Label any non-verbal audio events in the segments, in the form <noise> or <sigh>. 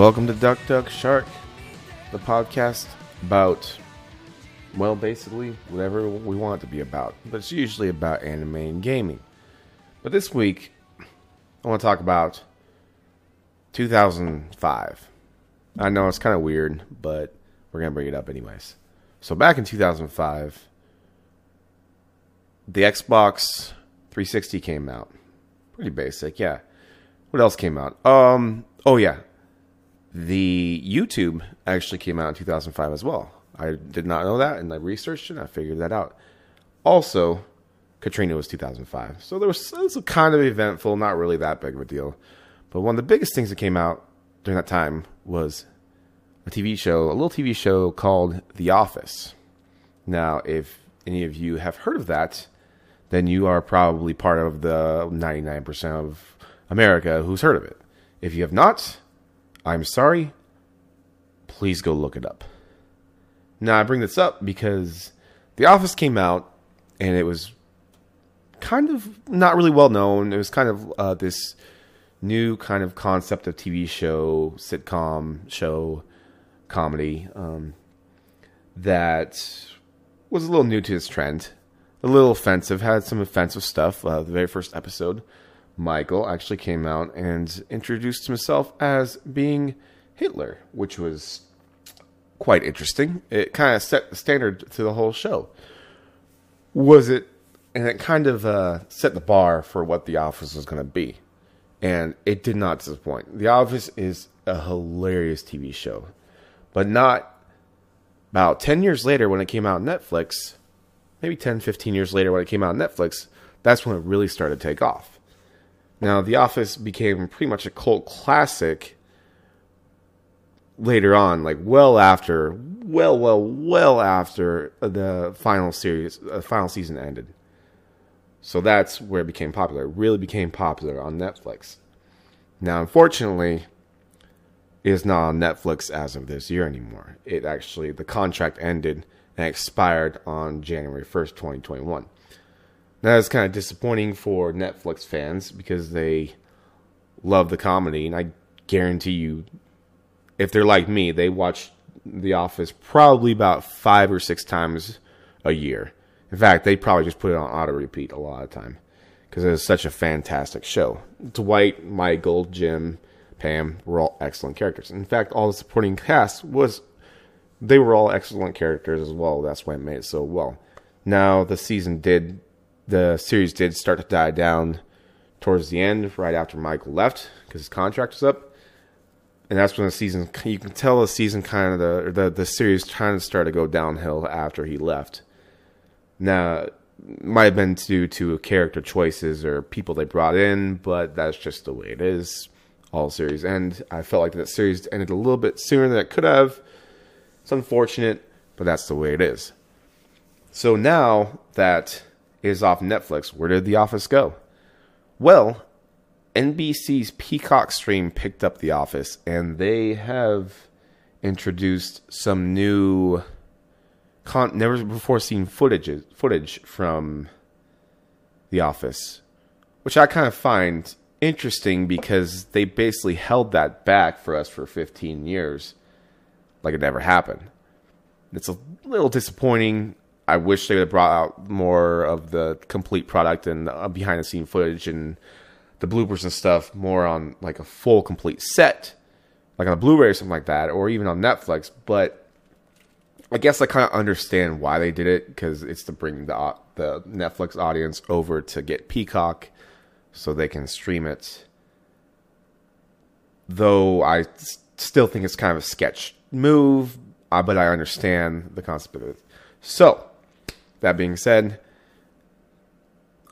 Welcome to Duck Duck Shark, the podcast about, well, basically whatever we want it to be about. But it's usually about anime and gaming. But this week, I want to talk about 2005. I know it's kind of weird, but we're going to bring it up anyways. So back in 2005, the Xbox 360 came out. Pretty basic, yeah. What else came out? Um, oh yeah, the YouTube actually came out in 2005 as well. I did not know that, and I researched it. and I figured that out. Also, Katrina was 2005, so there was, was kind of eventful, not really that big of a deal. But one of the biggest things that came out during that time was a TV show, a little TV show called The Office. Now, if any of you have heard of that, then you are probably part of the 99% of America who's heard of it. If you have not, I'm sorry. Please go look it up. Now, I bring this up because The Office came out and it was kind of not really well known. It was kind of uh, this new kind of concept of TV show, sitcom show, comedy um, that was a little new to this trend, a little offensive, had some offensive stuff. Uh, the very first episode Michael actually came out and introduced himself as being Hitler, which was quite interesting. It kind of set the standard to the whole show. Was it? And it kind of uh, set the bar for what The Office was going to be. And it did not disappoint. The Office is a hilarious TV show, but not about 10 years later when it came out on Netflix, maybe 10, 15 years later when it came out on Netflix, that's when it really started to take off. Now, The Office became pretty much a cult classic later on, like well after, well, well, well after the final series, uh, final season ended. So that's where it became popular. It really became popular on Netflix. Now, unfortunately, it is not on Netflix as of this year anymore. It actually, the contract ended and expired on January 1st, 2021. That is kind of disappointing for Netflix fans because they love the comedy, and I guarantee you, if they're like me, they watch The Office probably about five or six times a year. In fact, they probably just put it on auto repeat a lot of time because it is such a fantastic show. Dwight, Michael, Jim, Pam were all excellent characters. In fact, all the supporting cast was they were all excellent characters as well. That's why it made it so well. Now the season did the series did start to die down towards the end, right after Michael left because his contract was up, and that's when the season you can tell the season kind of the the the series kind of started to go downhill after he left. Now, might have been due to character choices or people they brought in, but that's just the way it is. All series end. I felt like that series ended a little bit sooner than it could have. It's unfortunate, but that's the way it is. So now that is off Netflix. Where did The Office go? Well, NBC's Peacock stream picked up The Office, and they have introduced some new, con- never before seen footage footage from The Office, which I kind of find interesting because they basically held that back for us for 15 years, like it never happened. It's a little disappointing I wish they would have brought out more of the complete product and uh, behind the scene footage and the bloopers and stuff more on like a full complete set, like on a Blu-ray or something like that, or even on Netflix. But I guess I kind of understand why they did it because it's to bring the the Netflix audience over to get Peacock so they can stream it. Though I still think it's kind of a sketch move, uh, but I understand the concept of it. So that being said,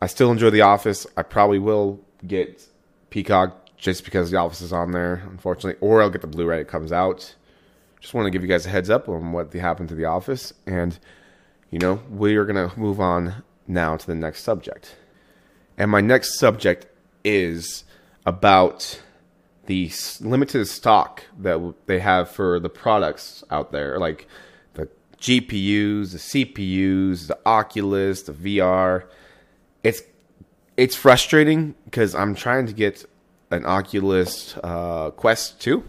I still enjoy The Office. I probably will get Peacock just because The Office is on there, unfortunately, or I'll get the Blu-ray it comes out. Just want to give you guys a heads up on what happened to The Office, and you know we are gonna move on now to the next subject. And my next subject is about the limited stock that they have for the products out there, like GPUs, the CPUs, the Oculus, the VR. It's it's frustrating because I'm trying to get an Oculus uh, Quest 2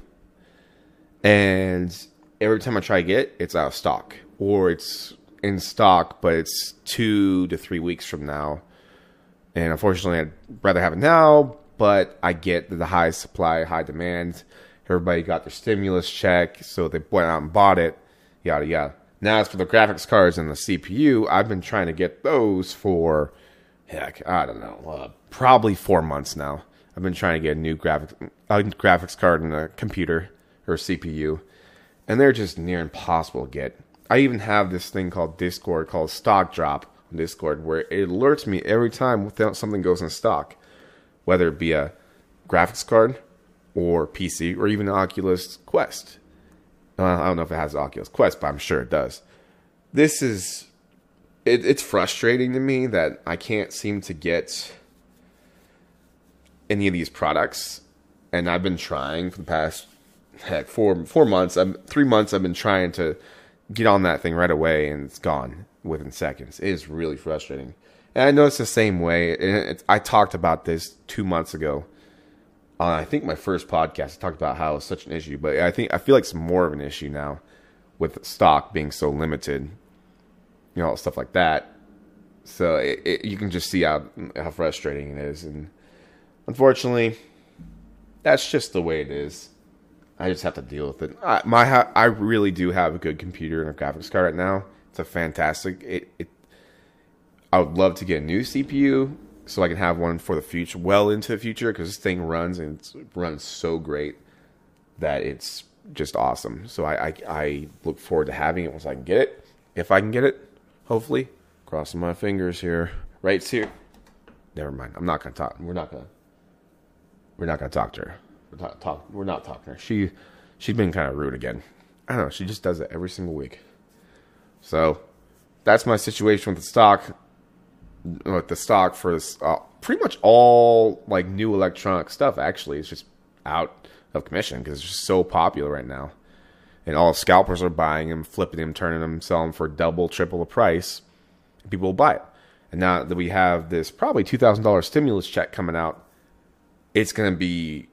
and every time I try to get it, it's out of stock, or it's in stock, but it's two to three weeks from now. And unfortunately, I'd rather have it now, but I get the high supply, high demand. Everybody got their stimulus check, so they went out and bought it, yada yada. Now, as for the graphics cards and the CPU, I've been trying to get those for, heck, I don't know, uh, probably four months now. I've been trying to get a new graphics a graphics card and a computer or CPU, and they're just near impossible to get. I even have this thing called Discord called Stock Drop on Discord where it alerts me every time without something goes in stock, whether it be a graphics card or PC or even an Oculus Quest. I don't know if it has Oculus Quest, but I'm sure it does. This is it, it's frustrating to me that I can't seem to get any of these products, and I've been trying for the past heck four four months. I'm three months. I've been trying to get on that thing right away, and it's gone within seconds. It is really frustrating. And I know it's the same way. I talked about this two months ago. On I think my first podcast, I talked about how it's such an issue, but I think I feel like it's more of an issue now with stock being so limited, you know, stuff like that. So it, it, you can just see how how frustrating it is, and unfortunately, that's just the way it is. I just have to deal with it. I, my I really do have a good computer and a graphics card right now. It's a fantastic. It, it I would love to get a new CPU so I can have one for the future, well into the future, because this thing runs and it runs so great that it's just awesome. So I, I, I look forward to having it once I can get it. If I can get it, hopefully, crossing my fingers here. Right here. Never mind. I'm not gonna talk. We're not gonna. We're not gonna talk to her. We're talk, talk we're not talking to her. She she's been kind of rude again. I don't know. She just does it every single week. So that's my situation with the stock. With the stock for uh, pretty much all like new electronic stuff. Actually, is just out of commission because it's just so popular right now, and all scalpers are buying them, flipping them, turning them, selling them for double, triple the price. People will buy it. And now that we have this probably two thousand dollars stimulus check coming out, it's going to be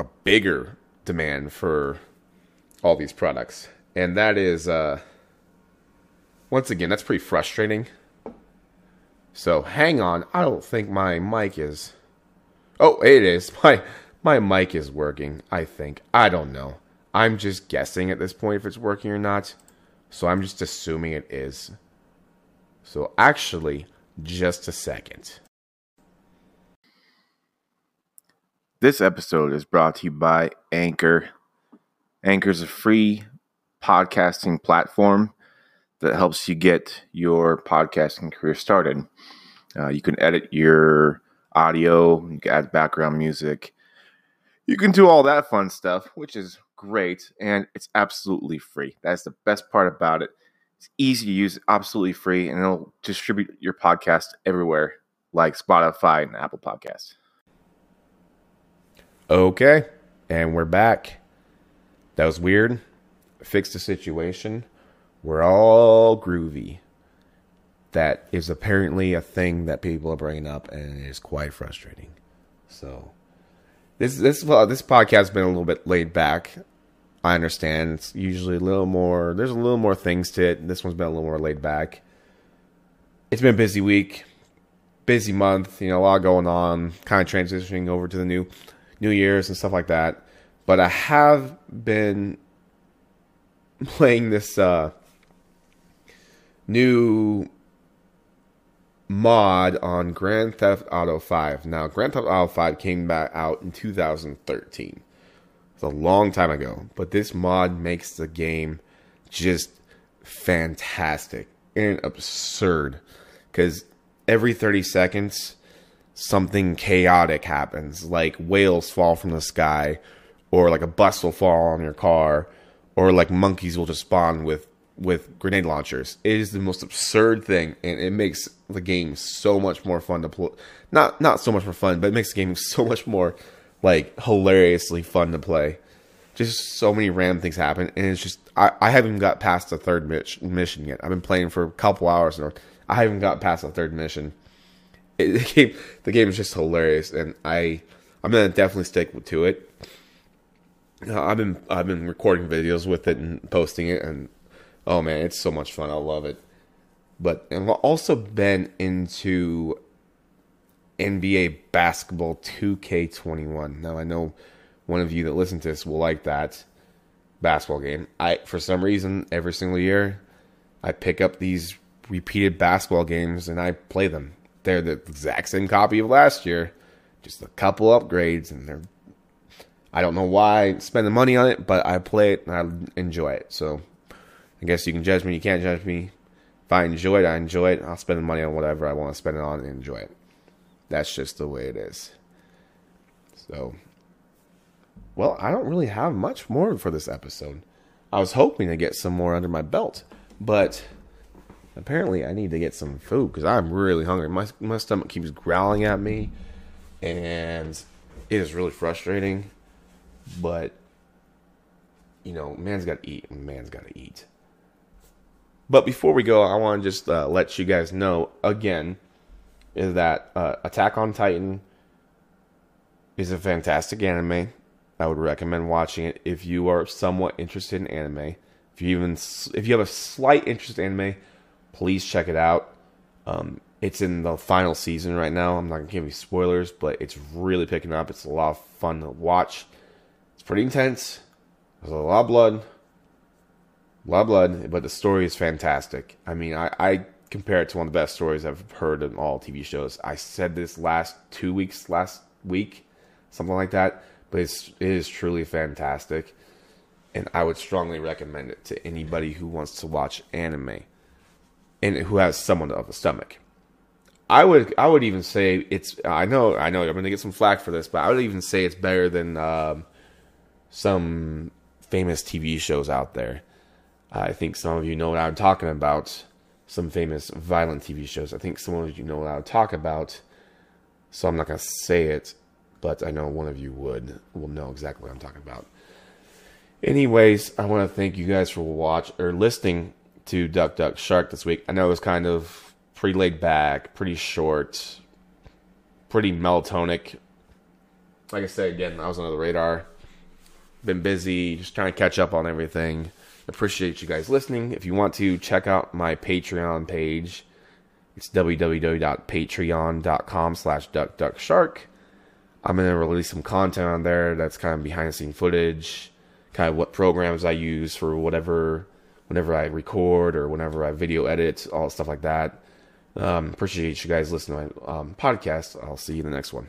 a bigger demand for all these products. And that is, uh, once again, that's pretty frustrating. So hang on. I don't think my mic is. Oh, it is. <laughs> My my mic is working. I think. I don't know. I'm just guessing at this point if it's working or not. So I'm just assuming it is. So actually, just a second. This episode is brought to you by Anchor. Anchor is a free podcasting platform that helps you get your podcasting career started. Uh, you can edit your audio, you can add background music, you can do all that fun stuff, which is great, and it's absolutely free. That's the best part about it. It's easy to use, absolutely free, and it'll distribute your podcast everywhere, like Spotify and Apple Podcasts. Okay, and we're back. That was weird. Fixed the situation. We're all groovy. That is apparently a thing that people are bringing up, and it is quite frustrating. So, this this well, this podcast has been a little bit laid back. I understand it's usually a little more. There's a little more things to it. This one's been a little more laid back. It's been a busy week, busy month. You know, a lot going on. Kind of transitioning over to the new New Year's and stuff like that. But I have been <laughs> playing this uh, new mod on Grand Theft Auto 5. Now, Grand Theft Auto 5 came back out in 2013. It's a long time ago, but this mod makes the game just fantastic and absurd because every 30 seconds something chaotic happens, like whales fall from the sky, or like a bus will fall on your car, or like monkeys will just spawn with with grenade launchers. It is the most absurd thing, and it makes the game so much more fun to play. Not not so much more fun, but it makes the game so much more like hilariously fun to play. Just so many random things happen, and it's just I, I haven't got past the third mission yet. I've been playing for a couple hours, and I haven't got past the third mission it, <laughs> the game the game is just hilarious, and I I'm gonna definitely stick to it. I've been I've been recording videos with it and posting it, and oh man, it's so much fun. I love it. But I've also been into NBA basketball 2K21. Now I know one of you that listen to this will like that basketball game. I for some reason every single year I pick up these repeated basketball games and I play them. They're the exact same copy of last year, just a couple upgrades, and they're. I don't know why I spend the money on it, but I play it and I enjoy it. So, I guess you can judge me. You can't judge me. If I enjoy it, I enjoy it. I'll spend the money on whatever I want to spend it on and enjoy it. That's just the way it is. So, well, I don't really have much more for this episode. I was hoping to get some more under my belt, but apparently I need to get some food because I'm really hungry. My my stomach keeps growling at me, and it is really frustrating. But you know, man's got to eat, man's got to eat. But before we go, I want to just uh, let you guys know again is that uh, Attack on Titan is a fantastic anime. I would recommend watching it if you are somewhat interested in anime. If you even if you have a slight interest in anime, please check it out. Um, it's in the final season right now. I'm not gonna give you spoilers, but it's really picking up. It's a lot of fun to watch. It's pretty intense. There's a lot of blood, lot blood, but the story is fantastic. I mean, I, I compare it to one of the best stories I've heard in all TV shows. I said this last two weeks, last week, something like that. But it's, it is truly fantastic, and I would strongly recommend it to anybody who wants to watch anime and who has someone of a stomach. I would I would even say it's I know I know I'm gonna get some flack for this, but I would even say it's better than um, some famous TV shows out there. I think some of you know what I'm talking about. Some famous violent TV shows. I think some of you know what I would talk about. So I'm not gonna say it, but I know one of you would will know exactly what I'm talking about. Anyways, I want to thank you guys for watch or listening to Duck Duck Shark this week. I know it was kind of pretty laid back, pretty short, pretty melatonic. Like I said again, I was under the radar. Been busy, just trying to catch up on everything. Appreciate you guys listening. If you want to check out my Patreon page, it's www.patreon.com slash duckduckshark. I'm going to release some content on there that's kind of behind the scene footage, kind of what programs I use for whatever whenever I record or whenever I video edit, all stuff like that. Um, appreciate you guys listening to my um, podcast. I'll see you in the next one.